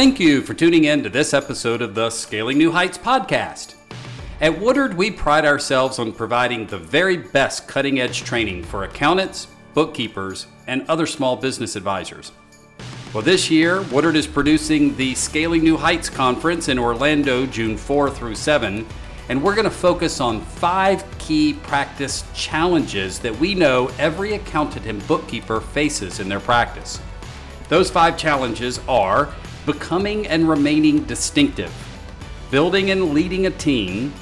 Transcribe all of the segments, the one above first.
Thank you for tuning in to this episode of the Scaling New Heights podcast. At Woodard, we pride ourselves on providing the very best cutting edge training for accountants, bookkeepers, and other small business advisors. Well, this year, Woodard is producing the Scaling New Heights Conference in Orlando, June 4 through 7, and we're going to focus on five key practice challenges that we know every accountant and bookkeeper faces in their practice. Those five challenges are becoming and remaining distinctive, building and leading a team,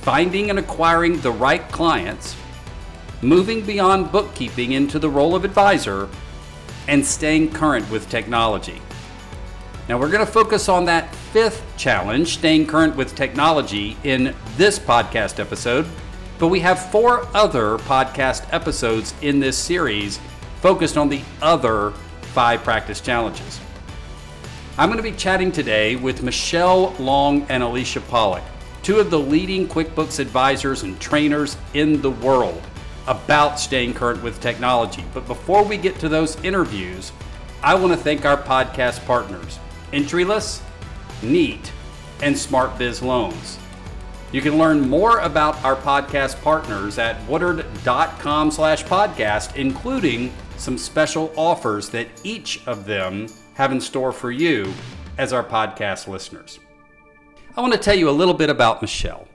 finding and acquiring the right clients, moving beyond bookkeeping into the role of advisor, and staying current with technology. Now, we're going to focus on that fifth challenge, staying current with technology, in this podcast episode, but we have four other podcast episodes in this series focused on the other five practice challenges. I'm going to be chatting today with Michelle Long and Alicia Pollock, two of the leading QuickBooks advisors and trainers in the world, about staying current with technology. But before we get to those interviews, I want to thank our podcast partners, Entryless, Neat, and Smart Biz Loans. You can learn more about our podcast partners at woodard.com slash podcast, including some special offers that each of them have in store for you as our podcast listeners. I want to tell you a little bit about Michelle.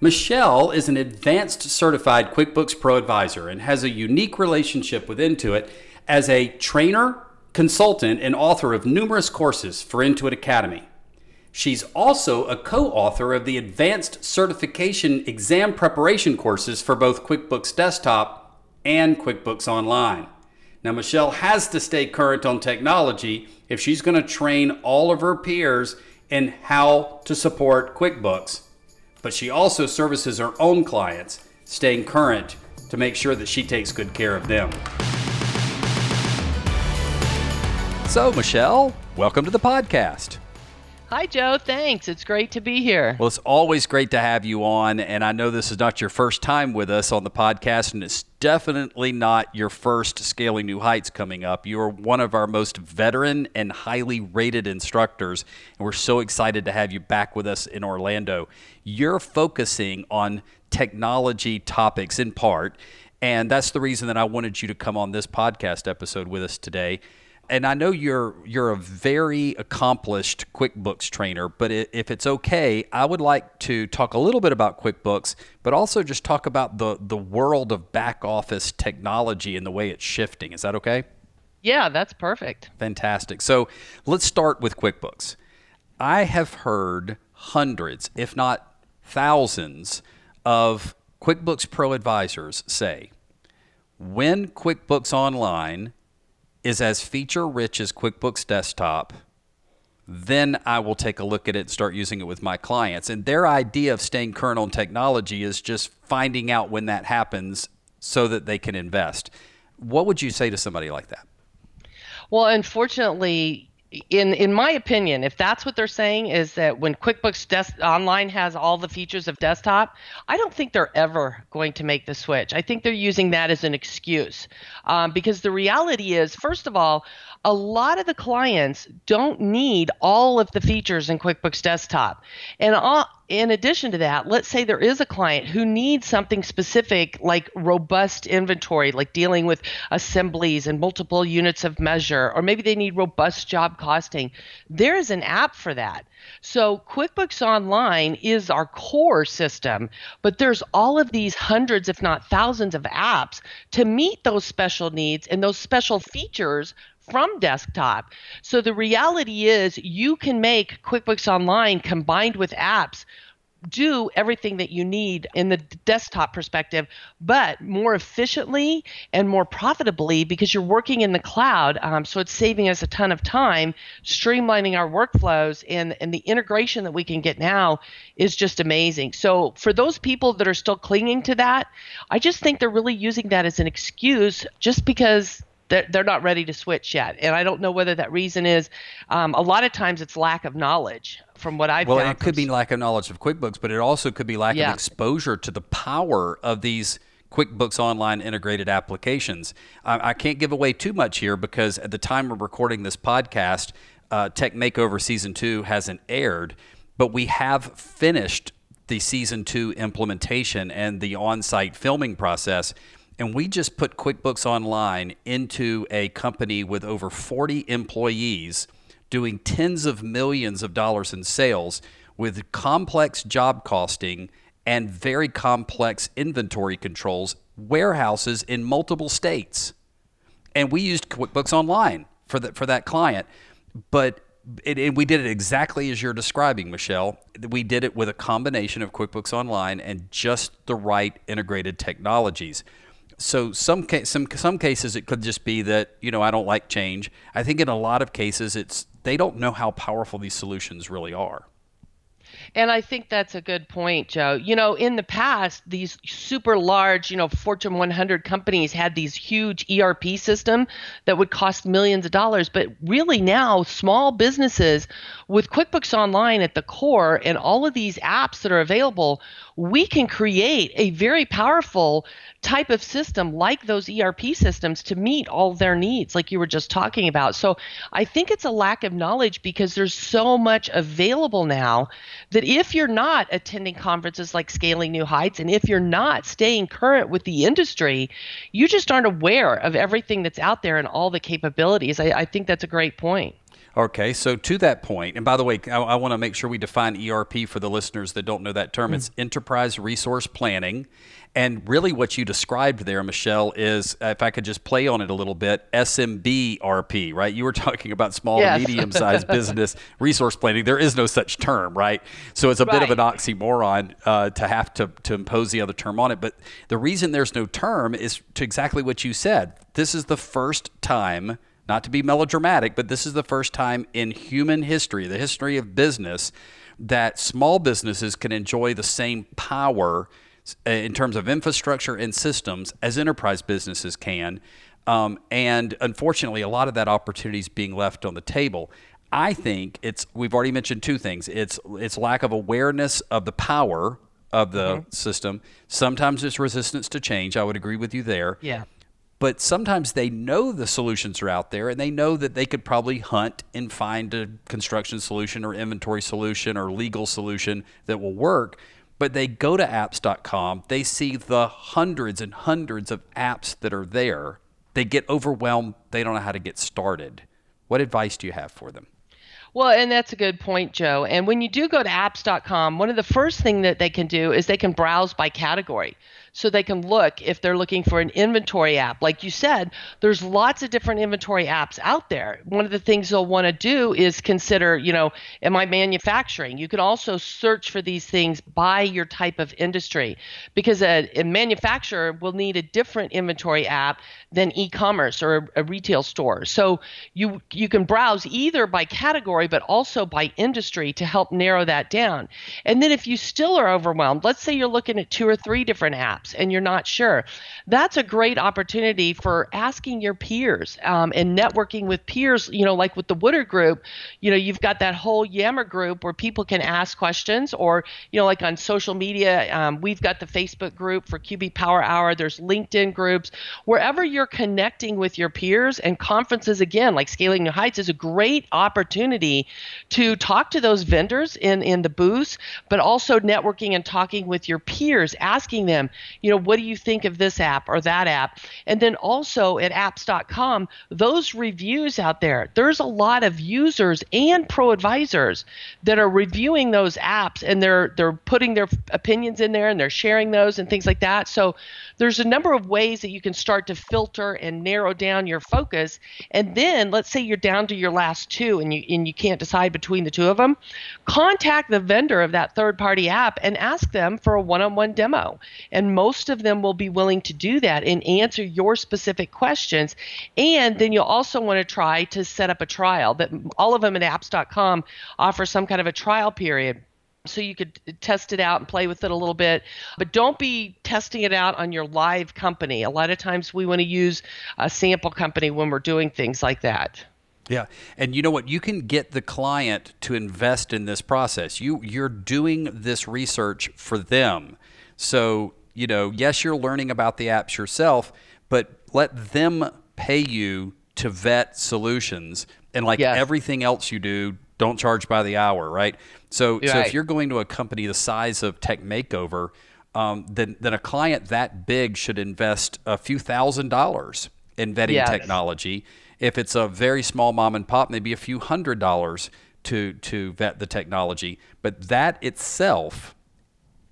Michelle is an advanced certified QuickBooks Pro advisor and has a unique relationship with Intuit as a trainer, consultant, and author of numerous courses for Intuit Academy. She's also a co author of the Advanced Certification Exam Preparation courses for both QuickBooks Desktop and QuickBooks Online. Now, Michelle has to stay current on technology if she's going to train all of her peers in how to support QuickBooks. But she also services her own clients, staying current to make sure that she takes good care of them. So, Michelle, welcome to the podcast. Hi, Joe. Thanks. It's great to be here. Well, it's always great to have you on. And I know this is not your first time with us on the podcast, and it's definitely not your first Scaling New Heights coming up. You are one of our most veteran and highly rated instructors, and we're so excited to have you back with us in Orlando. You're focusing on technology topics in part, and that's the reason that I wanted you to come on this podcast episode with us today and I know you're you're a very accomplished QuickBooks trainer, but if it's okay, I would like to talk a little bit about QuickBooks, but also just talk about the the world of back office technology and the way it's shifting. Is that okay? Yeah, that's perfect. Fantastic. So let's start with QuickBooks. I have heard hundreds, if not thousands, of QuickBooks Pro advisors say, when QuickBooks Online is as feature rich as QuickBooks Desktop, then I will take a look at it and start using it with my clients. And their idea of staying current on technology is just finding out when that happens so that they can invest. What would you say to somebody like that? Well, unfortunately, in in my opinion, if that's what they're saying is that when QuickBooks Des- Online has all the features of desktop, I don't think they're ever going to make the switch. I think they're using that as an excuse um, because the reality is, first of all, a lot of the clients don't need all of the features in QuickBooks Desktop. And in addition to that, let's say there is a client who needs something specific like robust inventory, like dealing with assemblies and multiple units of measure, or maybe they need robust job costing. There is an app for that. So QuickBooks Online is our core system, but there's all of these hundreds, if not thousands, of apps to meet those special needs and those special features from desktop. So the reality is you can make QuickBooks Online combined with apps do everything that you need in the desktop perspective, but more efficiently and more profitably because you're working in the cloud. Um, so it's saving us a ton of time, streamlining our workflows, and, and the integration that we can get now is just amazing. So for those people that are still clinging to that, I just think they're really using that as an excuse just because they're, they're not ready to switch yet. And I don't know whether that reason is um, a lot of times it's lack of knowledge from what I've well, found. it could be lack of knowledge of QuickBooks, but it also could be lack yeah. of exposure to the power of these QuickBooks Online integrated applications. I, I can't give away too much here because at the time we're recording this podcast, uh, Tech Makeover Season 2 hasn't aired, but we have finished the Season 2 implementation and the on site filming process. And we just put QuickBooks Online into a company with over 40 employees doing tens of millions of dollars in sales with complex job costing and very complex inventory controls, warehouses in multiple states. And we used QuickBooks Online for that for that client, but it, it, we did it exactly as you're describing, Michelle. We did it with a combination of QuickBooks Online and just the right integrated technologies. So some some some cases it could just be that you know I don't like change. I think in a lot of cases it's they don't know how powerful these solutions really are. And I think that's a good point, Joe. You know, in the past, these super large, you know, Fortune 100 companies had these huge ERP system that would cost millions of dollars, but really now small businesses with QuickBooks Online at the core and all of these apps that are available, we can create a very powerful type of system like those ERP systems to meet all their needs, like you were just talking about. So I think it's a lack of knowledge because there's so much available now that if you're not attending conferences like Scaling New Heights and if you're not staying current with the industry, you just aren't aware of everything that's out there and all the capabilities. I, I think that's a great point. Okay, so to that point, and by the way, I, I want to make sure we define ERP for the listeners that don't know that term. Mm. It's Enterprise Resource Planning. And really, what you described there, Michelle, is if I could just play on it a little bit, SMB RP, right? You were talking about small yes. medium sized business resource planning. There is no such term, right? So it's a right. bit of an oxymoron uh, to have to, to impose the other term on it. But the reason there's no term is to exactly what you said. This is the first time not to be melodramatic, but this is the first time in human history, the history of business, that small businesses can enjoy the same power uh, in terms of infrastructure and systems as enterprise businesses can. Um, and unfortunately, a lot of that opportunity is being left on the table. I think it's we've already mentioned two things. It's it's lack of awareness of the power of the mm-hmm. system. Sometimes it's resistance to change. I would agree with you there. Yeah but sometimes they know the solutions are out there and they know that they could probably hunt and find a construction solution or inventory solution or legal solution that will work but they go to apps.com they see the hundreds and hundreds of apps that are there. They get overwhelmed they don't know how to get started. What advice do you have for them? Well, and that's a good point, Joe. And when you do go to apps.com, one of the first thing that they can do is they can browse by category so they can look if they're looking for an inventory app. Like you said, there's lots of different inventory apps out there. One of the things they'll want to do is consider, you know, am I manufacturing? You can also search for these things by your type of industry because a, a manufacturer will need a different inventory app than e-commerce or a, a retail store. So you you can browse either by category but also by industry to help narrow that down. And then if you still are overwhelmed, let's say you're looking at two or three different apps apps and you're not sure, that's a great opportunity for asking your peers um, and networking with peers. You know, like with the Woodard Group, you know, you've got that whole Yammer group where people can ask questions, or you know, like on social media, um, we've got the Facebook group for QB Power Hour. There's LinkedIn groups. Wherever you're connecting with your peers and conferences, again, like Scaling New Heights, is a great opportunity to talk to those vendors in in the booths, but also networking and talking with your peers, asking them, you know, what do you think of this app or that app? And then also at apps.com, those reviews out there, there's a lot of users and pro advisors that are reviewing those apps and they're they're putting their opinions in there and they're sharing those and things like that. So there's a number of ways that you can start to filter and narrow down your focus. And then let's say you're down to your last two and you and you can't decide between the two of them, contact the vendor of that third party app and ask them for a one-on-one demo. And most of them will be willing to do that and answer your specific questions. And then you'll also want to try to set up a trial that all of them at apps.com offer some kind of a trial period so you could test it out and play with it a little bit but don't be testing it out on your live company a lot of times we want to use a sample company when we're doing things like that yeah, and you know what? You can get the client to invest in this process. You you're doing this research for them. So, you know, yes, you're learning about the apps yourself, but let them pay you to vet solutions And like Yes. everything else you do, don't charge by the hour, right? So, so if you're going to a company the size of Tech Makeover, um, then then a client that big should invest a few thousand dollars in vetting Yes. technology. If it's a very small mom and pop, maybe a few hundred dollars to to vet the technology. But that itself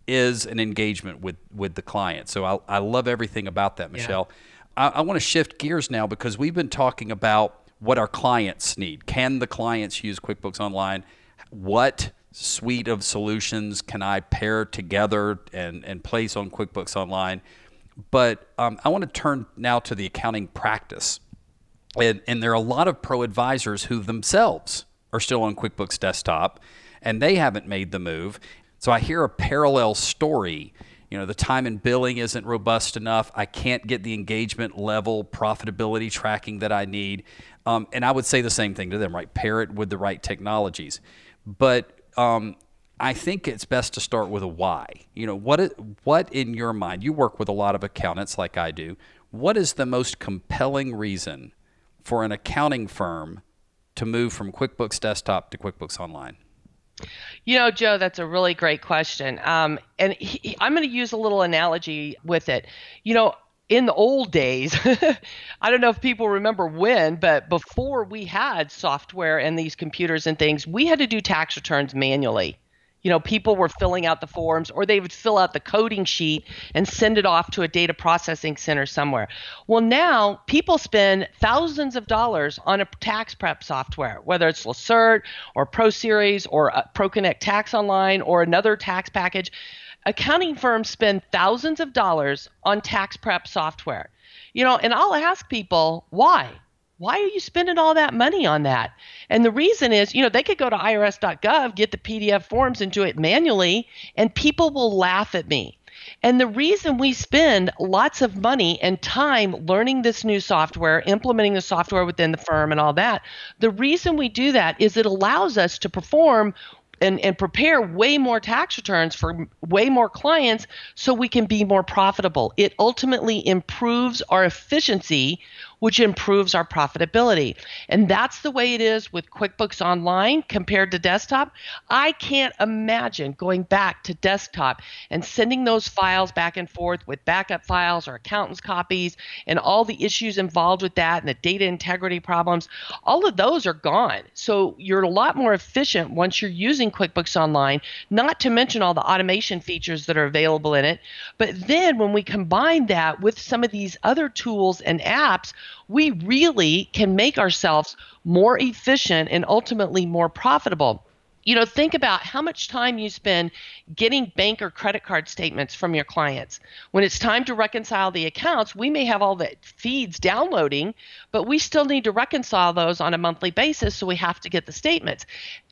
is an engagement with with the client. So I, I love everything about that, Michelle. I, I want to shift gears now because we've been talking about what our clients need. Can the clients use QuickBooks Online? What suite of solutions can I pair together and, and place on QuickBooks Online? But um, I want to turn now to the accounting practice. And, and there are a lot of pro advisors who themselves are still on QuickBooks Desktop and they haven't made the move. So I hear a parallel story. You know, the time and billing isn't robust enough. I can't get the engagement level, profitability tracking that I need. Um, and I would say the same thing to them, right? Pair it with the right technologies. But um, I think it's best to start with a why. You know, what what in your mind? You work with a lot of accountants like I do. What is the most compelling reason for an accounting firm to move from QuickBooks Desktop to QuickBooks Online? You know, Joe, that's a really great question. Um, and he, I'm going to use a little analogy with it. You know, in the old days, I don't know if people remember when, but before we had software and these computers and things, we had to do tax returns manually. You know, people were filling out the forms or they would fill out the coding sheet and send it off to a data processing center somewhere. Well, now people spend thousands of dollars on a tax prep software, whether it's Lacerte or ProSeries or uh, ProConnect Tax Online or another tax package. Accounting firms spend thousands of dollars on tax prep software. You know, and I'll ask people, why? Why are you spending all that money on that? And the reason is, you know, they could go to irs.gov, get the PDF forms and do it manually, and people will laugh at me. And the reason we spend lots of money and time learning this new software, implementing the software within the firm and all that, the reason we do that is it allows us to perform and, and prepare way more tax returns for way more clients so we can be more profitable. It ultimately improves our efficiency, which improves our profitability. And that's the way it is with QuickBooks Online compared to desktop. I can't imagine going back to desktop and sending those files back and forth with backup files or accountant's copies and all the issues involved with that and the data integrity problems. All of those are gone. So you're a lot more efficient once you're using QuickBooks Online, not to mention all the automation features that are available in it. But then when we combine that with some of these other tools and apps, we really can make ourselves more efficient and ultimately more profitable. You know, think about how much time you spend getting bank or credit card statements from your clients. When it's time to reconcile the accounts, we may have all the feeds downloading, but we still need to reconcile those on a monthly basis, so we have to get the statements.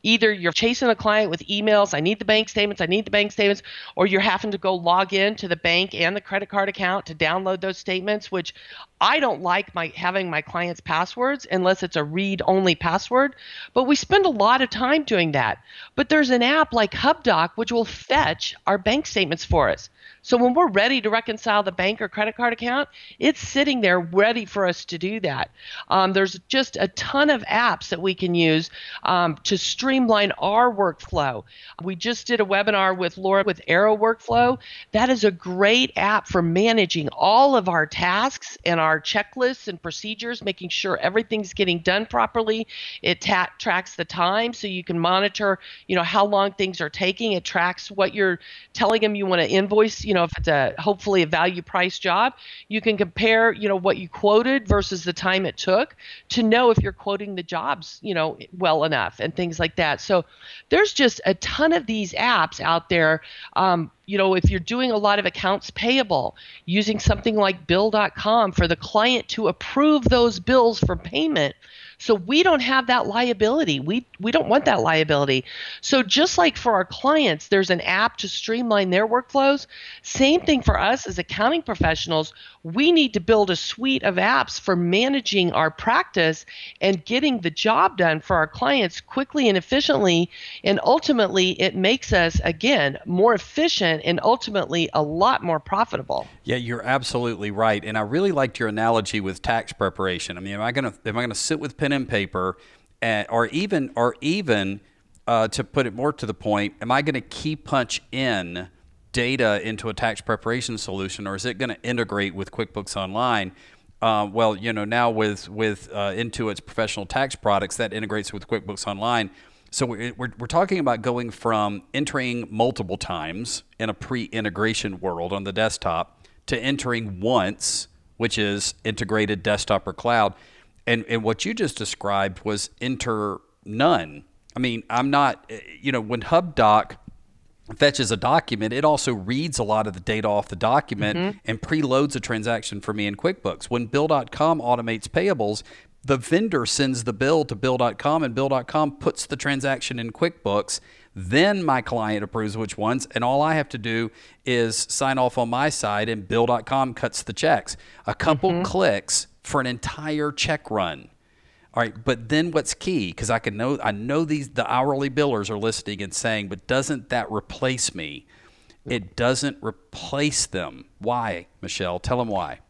Either you're chasing a client with emails, I need the bank statements, I need the bank statements, or you're having to go log in to the bank and the credit card account to download those statements, which I don't like my having my clients' passwords unless it's a read-only password, but we spend a lot of time doing that. But there's an app like HubDoc which will fetch our bank statements for us. So when we're ready to reconcile the bank or credit card account, it's sitting there ready for us to do that. Um, there's just a ton of apps that we can use um, to streamline our workflow. We just did a webinar with Laura with Aero Workflow. That is a great app for managing all of our tasks and our checklists and procedures, making sure everything's getting done properly. It ta- tracks the time so you can monitor, you know, how long things are taking. It tracks what you're telling them you want to invoice, you know, if it's a hopefully a value price job, you can compare, you know, what you quoted versus the time it took to know if you're quoting the jobs, you know, well enough and things like that. So there's just a ton of these apps out there. Um, you know, if you're doing a lot of accounts payable, using something like bill.com for the client to approve those bills for payment. So we don't have that liability. We we don't want that liability. So just like for our clients, there's an app to streamline their workflows. Same thing for us as accounting professionals. We need to build a suite of apps for managing our practice and getting the job done for our clients quickly and efficiently. And ultimately, it makes us again more efficient and ultimately a lot more profitable. Yeah, you're absolutely right, and I really liked your analogy with tax preparation. I mean, am I gonna am I gonna sit with pen and paper and, or even or even uh, to put it more to the point, am I to key punch in data into a tax preparation solution, or is it to integrate with QuickBooks Online? Uh, well, you know, now with with uh, Intuit's professional tax products, that integrates with QuickBooks Online. So we're, we're, we're talking about going from entering multiple times in a pre-integration world on the desktop to entering once, which is integrated desktop or cloud. And, and what you just described was enter none. I mean, I'm not, you know, when HubDoc fetches a document, it also reads a lot of the data off the document mm-hmm. and preloads a transaction for me in QuickBooks. When Bill.com automates payables, the vendor sends the bill to Bill.com and Bill.com puts the transaction in QuickBooks. Then my client approves which ones, and all I have to do is sign off on my side, and Bill.com cuts the checks. A couple mm-hmm. clicks for an entire check run. All right, but then what's key? Because I can know I know these the hourly billers are listening and saying, but doesn't that replace me? It doesn't replace them. Why, Michelle? Tell them why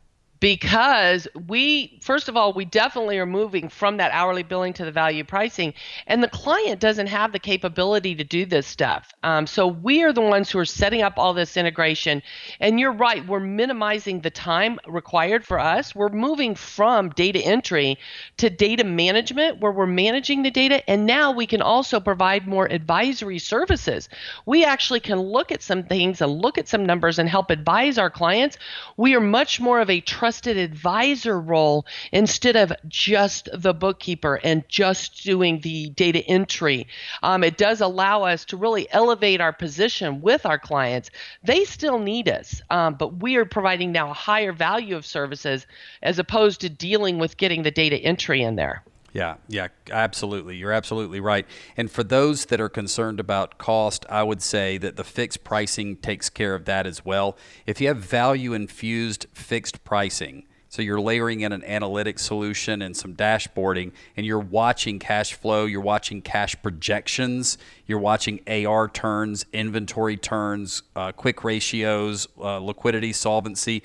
because we first of all we definitely are moving from that hourly billing to the value pricing and the client doesn't have the capability to do this stuff. Um, so we are the ones who are setting up all this integration and you're right we're minimizing the time required for us. We're moving from data entry to data management where we're managing the data and now we can also provide more advisory services. We actually can look at some things and look at some numbers and help advise our clients. We are much more of a trusted advisor role instead of just the bookkeeper and just doing the data entry. Um, it does allow us to really elevate our position with our clients. They still need us, um, but we are providing now a higher value of services as opposed to dealing with getting the data entry in there. Yeah, yeah, absolutely. You're absolutely right. And for those that are concerned about cost, I would say that the fixed pricing takes care of that as well. If you have value infused fixed pricing, so you're layering in an analytics solution and some dashboarding, and you're watching cash flow, you're watching cash projections, you're watching AR turns, inventory turns, uh, quick ratios, uh, liquidity, solvency.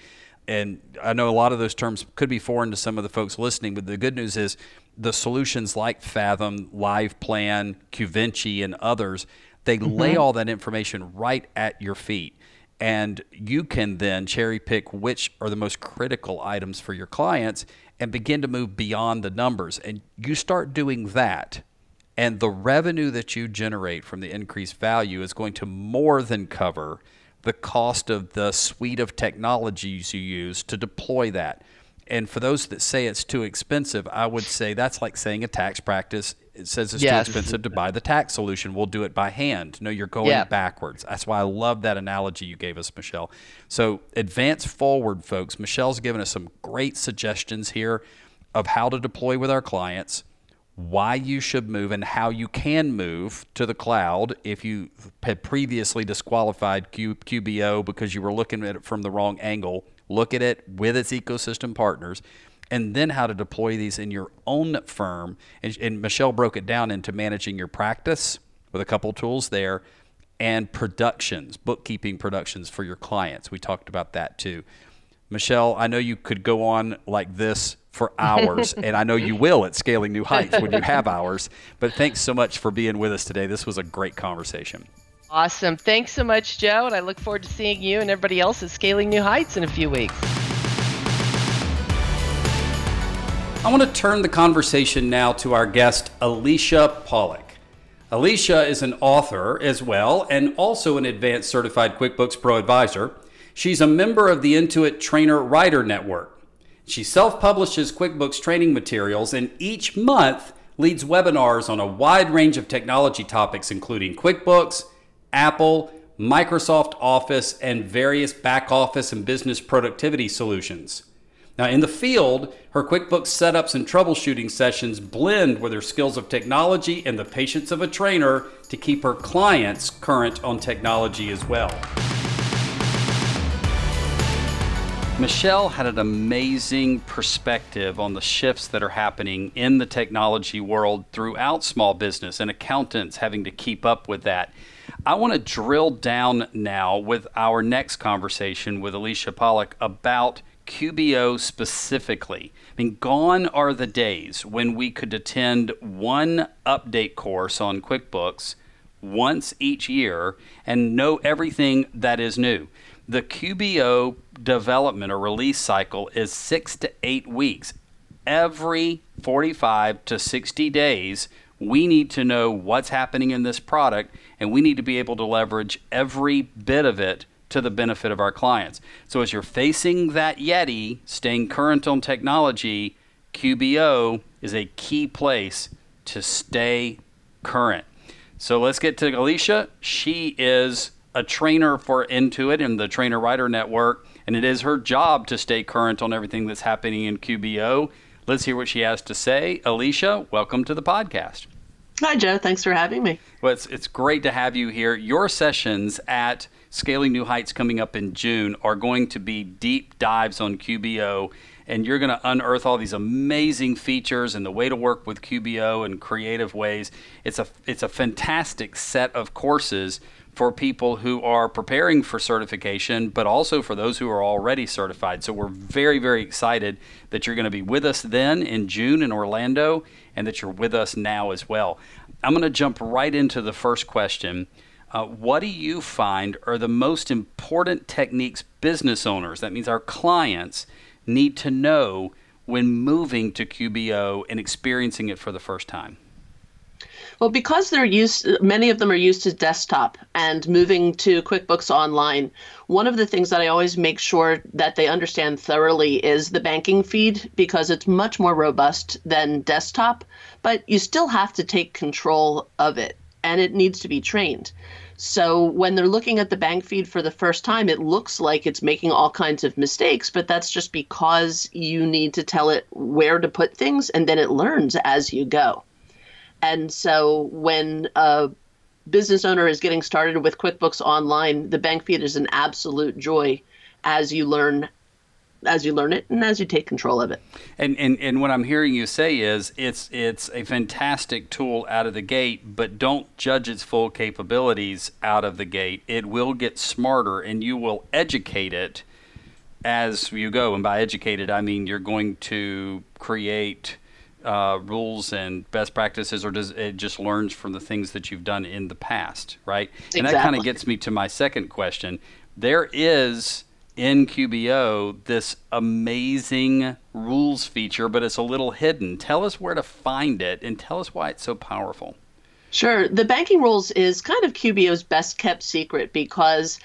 And I know a lot of those terms could be foreign to some of the folks listening, but the good news is the solutions like Fathom, LivePlan, Qvinci, and others, they mm-hmm. lay all that information right at your feet. And you can then cherry pick which are the most critical items for your clients and begin to move beyond the numbers. And you start doing that. And the revenue that you generate from the increased value is going to more than cover the cost of the suite of technologies you use to deploy that and for those that say it's too expensive, I would say that's like saying a tax practice. It says it's yes. too expensive to buy the tax solution. We'll do it by hand. No, you're going yeah. backwards. That's why I love that analogy you gave us, Michelle. So advance forward, folks. Michelle's given us some great suggestions here of how to deploy with our clients, why you should move, and how you can move to the cloud if you had previously disqualified Q- QBO because you were looking at it from the wrong angle look at it with its ecosystem partners, and then how to deploy these in your own firm. And, and Michelle broke it down into managing your practice with a couple tools there and productions, bookkeeping productions for your clients. We talked about that too. Michelle, I know you could go on like this for hours, and I know you will at Scaling New Heights when you have hours. But thanks so much for being with us today. This was a great conversation. Awesome. Thanks so much, Joe. And I look forward to seeing you and everybody else at Scaling New Heights in a few weeks. I want to turn the conversation now to our guest, Alicia Pollock. Alicia is an author as well and also an advanced certified QuickBooks Pro advisor. She's a member of the Intuit Trainer Writer Network. She self publishes QuickBooks training materials and each month leads webinars on a wide range of technology topics, including QuickBooks, Apple, Microsoft Office, and various back office and business productivity solutions. Now, in the field, her QuickBooks setups and troubleshooting sessions blend with her skills of technology and the patience of a trainer to keep her clients current on technology as well. Michelle had an amazing perspective on the shifts that are happening in the technology world throughout small business and accountants having to keep up with that. I want to drill down now with our next conversation with Alicia Pollock about QBO specifically. I mean, gone are the days when we could attend one update course on QuickBooks once each year and know everything that is new. The QBO development or release cycle is six to eight weeks. Every 45 to 60 days, we need to know what's happening in this product and we need to be able to leverage every bit of it to the benefit of our clients. So as you're facing that Yeti, staying current on technology, QBO is a key place to stay current. So let's get to Alicia. She is a trainer for Intuit and the Trainer Writer Network, and it is her job to stay current on everything that's happening in QBO. Let's hear what she has to say. Alicia, welcome to the podcast. Hi, Joe. Thanks for having me. Well, it's, it's great to have you here. Your sessions at Scaling New Heights coming up in June are going to be deep dives on QBO, and you're going to unearth all these amazing features and the way to work with QBO in creative ways. It's a it's a fantastic set of courses for people who are preparing for certification, but also for those who are already certified. So we're very, very excited that you're going to be with us then in June in Orlando and that you're with us now as well. I'm going to jump right into the first question. Uh, what do you find are the most important techniques business owners, that means our clients, need to know when moving to QBO and experiencing it for the first time? Well, because they're used, many of them are used to desktop and moving to QuickBooks Online. One of the things that I always make sure that they understand thoroughly is the banking feed because it's much more robust than desktop, but you still have to take control of it and it needs to be trained. So when they're looking at the bank feed for the first time, it looks like it's making all kinds of mistakes, but that's just because you need to tell it where to put things and then it learns as you go. And so when a business owner is getting started with QuickBooks Online, the bank feed is an absolute joy as you learn as you learn it and as you take control of it. And, and and what I'm hearing you say is it's it's a fantastic tool out of the gate, but don't judge its full capabilities out of the gate. It will get smarter and you will educate it as you go. And by educated I mean you're going to create uh, rules and best practices, or does it just learns from the things that you've done in the past, right? Exactly. And that kind of gets me to my second question. There is in QBO this amazing rules feature, but it's a little hidden. Tell us where to find it and tell us why it's so powerful. Sure. The banking rules is kind of QBO's best kept secret because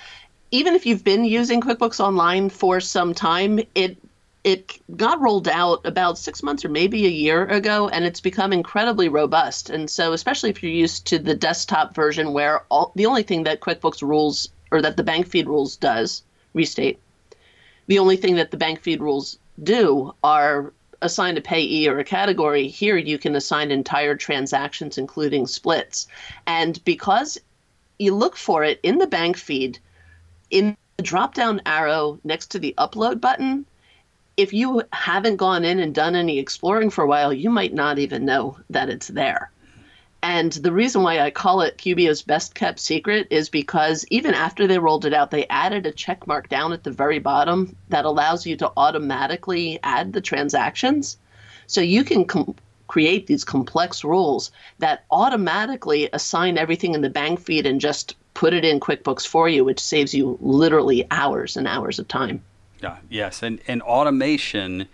even if you've been using QuickBooks Online for some time, it it got rolled out about six months or maybe a year ago, and it's become incredibly robust. And so, especially if you're used to the desktop version, where all, the only thing that QuickBooks rules or that the bank feed rules does restate, the only thing that the bank feed rules do are assign a payee or a category. Here, you can assign entire transactions, including splits. And because you look for it in the bank feed, in the drop down arrow next to the upload button, if you haven't gone in and done any exploring for a while, you might not even know that it's there. And the reason why I call it QBO's best kept secret is because even after they rolled it out, they added a check mark down at the very bottom that allows you to automatically add the transactions. So you can com- create these complex rules that automatically assign everything in the bank feed and just put it in QuickBooks for you, which saves you literally hours and hours of time. Yeah, yes, and and automation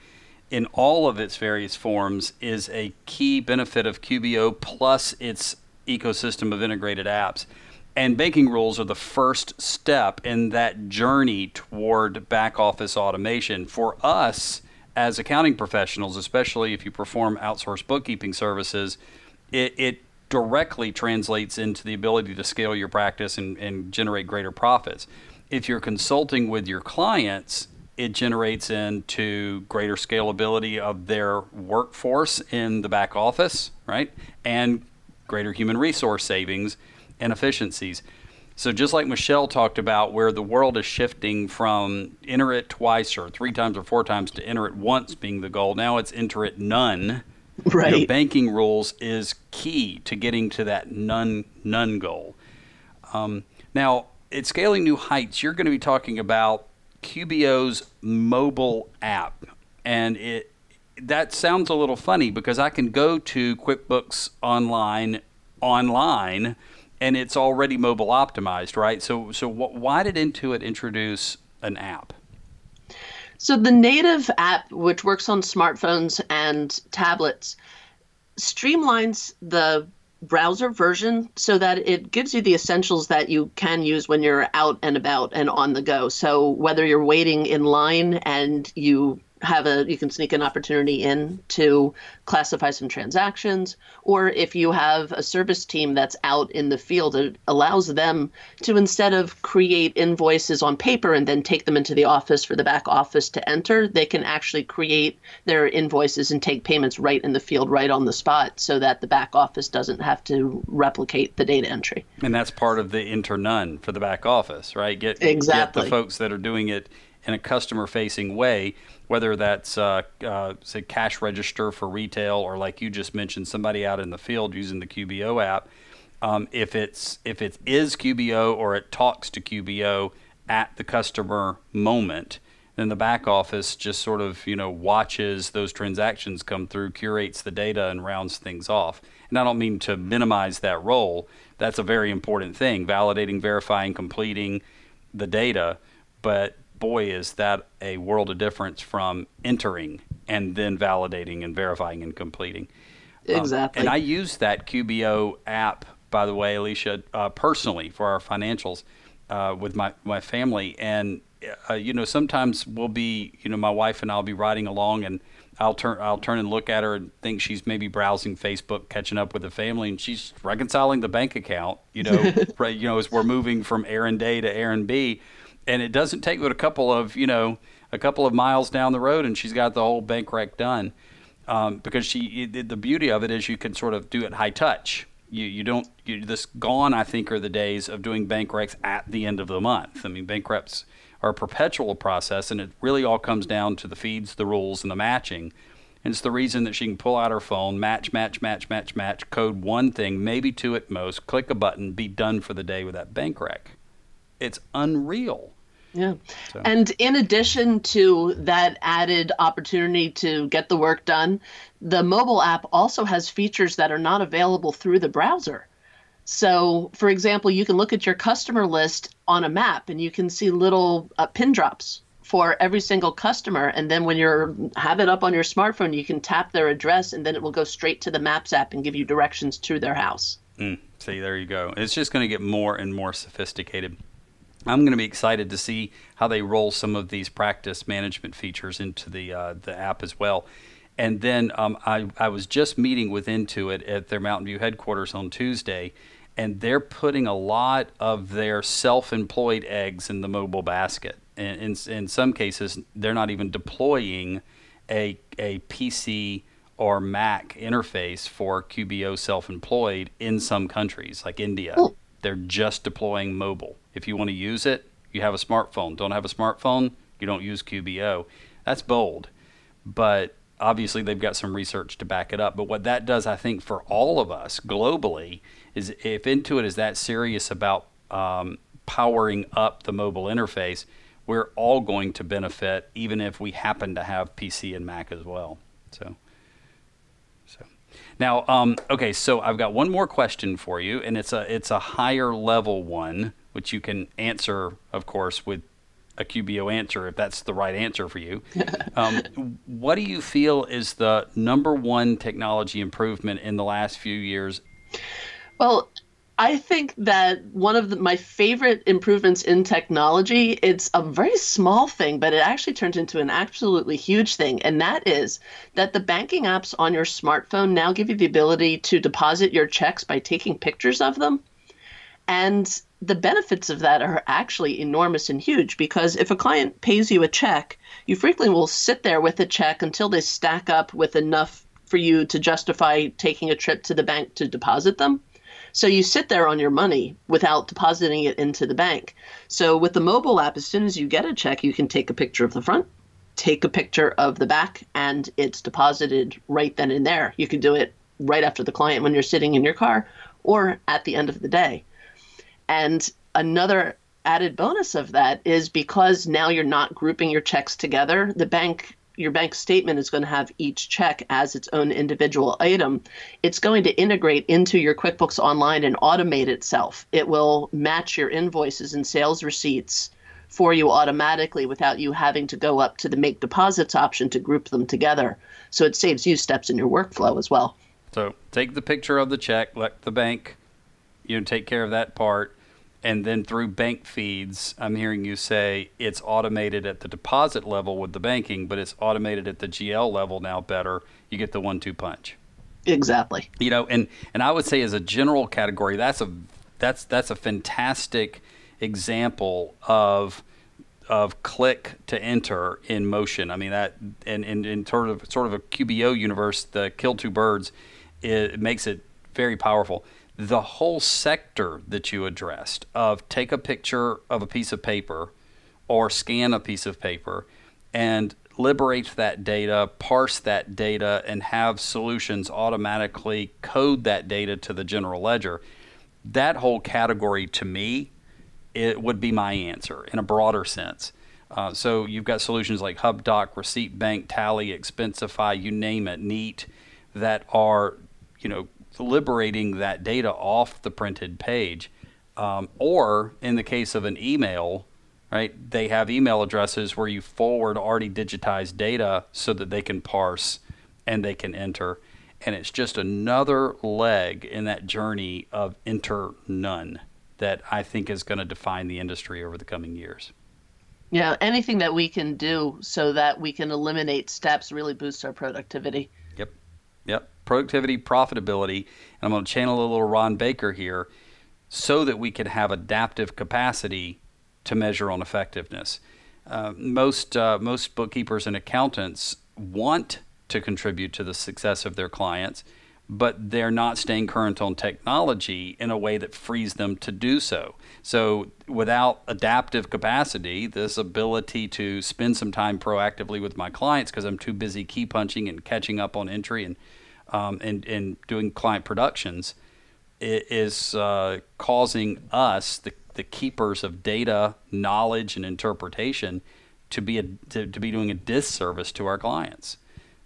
in all of its various forms is a key benefit of QBO plus its ecosystem of integrated apps. And banking rules are the first step in that journey toward back office automation. For us as accounting professionals, especially if you perform outsourced bookkeeping services, it, it directly translates into the ability to scale your practice and, and generate greater profits. If you're consulting with your clients, it generates into greater scalability of their workforce in the back office, right? And greater human resource savings and efficiencies. So, just like Michelle talked about, where the world is shifting from enter it twice or three times or four times to enter it once being the goal, now it's enter it none. Right. Know, banking rules is key to getting to that none none goal. Um, now, at Scaling New Heights, you're going to be talking about QBO's mobile app, and it that sounds a little funny because I can go to QuickBooks Online online, and it's already mobile optimized, right? So, so wh- why did Intuit introduce an app? So the native app, which works on smartphones and tablets, streamlines the browser version so that it gives you the essentials that you can use when you're out and about and on the go. So whether you're waiting in line and you have a you can sneak an opportunity in to classify some transactions or if you have a service team that's out in the field it allows them to instead of create invoices on paper and then take them into the office for the back office to enter they can actually create their invoices and take payments right in the field right on the spot so that the back office doesn't have to replicate the data entry. And that's part of the enter none for the back office right? Get exactly get the folks that are doing it in a customer facing way whether that's uh, uh, say cash register for retail or like you just mentioned, somebody out in the field using the QBO app. Um, if it's if it is QBO or it talks to QBO at the customer moment, then the back office just sort of you know watches those transactions come through, curates the data, and rounds things off. And I don't mean to minimize that role. That's a very important thing: validating, verifying, completing the data. But boy, is that a world of difference from entering and then validating and verifying and completing. Um, exactly. Um, and I use that QBO app, by the way, Alicia, uh, personally for our financials uh, with my, my family. And, uh, you know, sometimes we'll be, you know, my wife and I'll be riding along and I'll turn I'll turn and look at her and think she's maybe browsing Facebook, catching up with the family, and she's reconciling the bank account. You know, right, you know, as we're moving from errand A to errand B, and it doesn't take but a couple of you know a couple of miles down the road, and she's got the whole bank rec done. Um, because she the beauty of it is you can sort of do it high touch. You you don't you, this gone I think are the days of doing bank recs at the end of the month. I mean bank recs are a perpetual process, and it really all comes down to the feeds, the rules, and the matching. And it's the reason that she can pull out her phone, match, match, match, match, match, code one thing, maybe two at most, click a button, be done for the day with that bank rec. It's unreal. Yeah. So. And in addition to that added opportunity to get the work done, the mobile app also has features that are not available through the browser. So, for example, you can look at your customer list on a map and you can see little uh, pin drops for every single customer and then when you have it up on your smartphone you can tap their address and then it will go straight to the maps app and give you directions to their house mm, see there you go it's just going to get more and more sophisticated I'm going to be excited to see how they roll some of these practice management features into the uh, the app as well. And then um, I, I was just meeting with Intuit at their Mountain View headquarters on Tuesday, and they're putting a lot of their self-employed eggs in the mobile basket. And in, in some cases, they're not even deploying a, a PC or Mac interface for QBO self-employed in some countries, like India. They're just deploying mobile. If you want to use it, you have a smartphone. Don't have a smartphone, you don't use QBO. That's bold. But obviously they've got some research to back it up. But what that does, I think, for all of us globally is if Intuit is that serious about um, powering up the mobile interface, we're all going to benefit, even if we happen to have PC and Mac as well. So. Now, um, okay, so I've got one more question for you, and it's a it's a higher level one, which you can answer, of course, with a QBO answer if that's the right answer for you. Um, what do you feel is the number one technology improvement in the last few years? Well, I think that one of the, my favorite improvements in technology, it's a very small thing, but it actually turns into an absolutely huge thing. And that is that the banking apps on your smartphone now give you the ability to deposit your checks by taking pictures of them. And the benefits of that are actually enormous and huge because if a client pays you a check, you frequently will sit there with a check until they stack up with enough for you to justify taking a trip to the bank to deposit them. So you sit there on your money without depositing it into the bank. So with the mobile app, as soon as you get a check, you can take a picture of the front, take a picture of the back, and it's deposited right then and there. You can do it right after the client when you're sitting in your car or at the end of the day. And another added bonus of that is because now you're not grouping your checks together, the bank your bank statement is going to have each check as its own individual item. It's going to integrate into your QuickBooks Online and automate itself. It will match your invoices and sales receipts for you automatically without you having to go up to the make deposits option to group them together. So it saves you steps in your workflow as well. So take the picture of the check, let the bank you know take care of that part and then through bank feeds, I'm hearing you say it's automated at the deposit level with the banking, but it's automated at the GL level now better. You get the one two punch. Exactly. You know, and and I would say as a general category, that's a that's that's a fantastic example of of click to enter in motion. I mean that and in, in sort of sort of a QBO universe, the kill two birds, it makes it very powerful the whole sector that you addressed of take a picture of a piece of paper or scan a piece of paper and liberate that data, parse that data, and have solutions automatically code that data to the general ledger. That whole category to me, it would be my answer in a broader sense. Uh, so you've got solutions like HubDoc, Receipt Bank, Tallie, Expensify, you name it, Neat, that are you know liberating that data off the printed page. Um, or in the case of an email, right, they have email addresses where you forward already digitized data so that they can parse and they can enter. And it's just another leg in that journey of enter none that I think is going to define the industry over the coming years. Yeah, anything that we can do so that we can eliminate steps really boosts our productivity. Yep. Yep productivity, profitability, and I'm going to channel a little Ron Baker here so that we can have adaptive capacity to measure on effectiveness. Uh, most uh, most bookkeepers and accountants want to contribute to the success of their clients, but they're not staying current on technology in a way that frees them to do so. So, without adaptive capacity, this ability to spend some time proactively with my clients because I'm too busy key punching and catching up on entry and um, and, and doing client productions is uh, causing us, the, the keepers of data, knowledge, and interpretation, to be a, to, to be doing a disservice to our clients.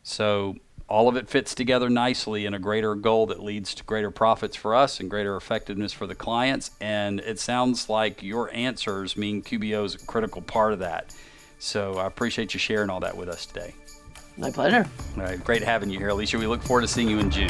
So all of it fits together nicely in a greater goal that leads to greater profits for us and greater effectiveness for the clients. And it sounds like your answers mean QBO is a critical part of that. So I appreciate you sharing all that with us today. My pleasure. All right, great having you here, Alicia. We look forward to seeing you in June.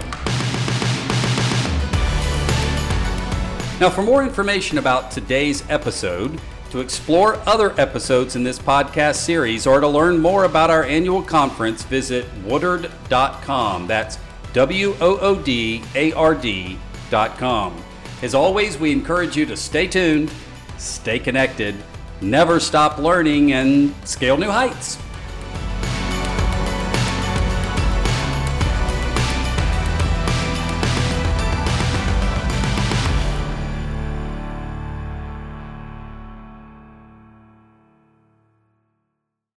Now, for more information about today's episode, to explore other episodes in this podcast series, or to learn more about our annual conference, visit woodard.com. That's W O O D A R D.com. As always, we encourage you to stay tuned, stay connected, never stop learning, and scale new heights.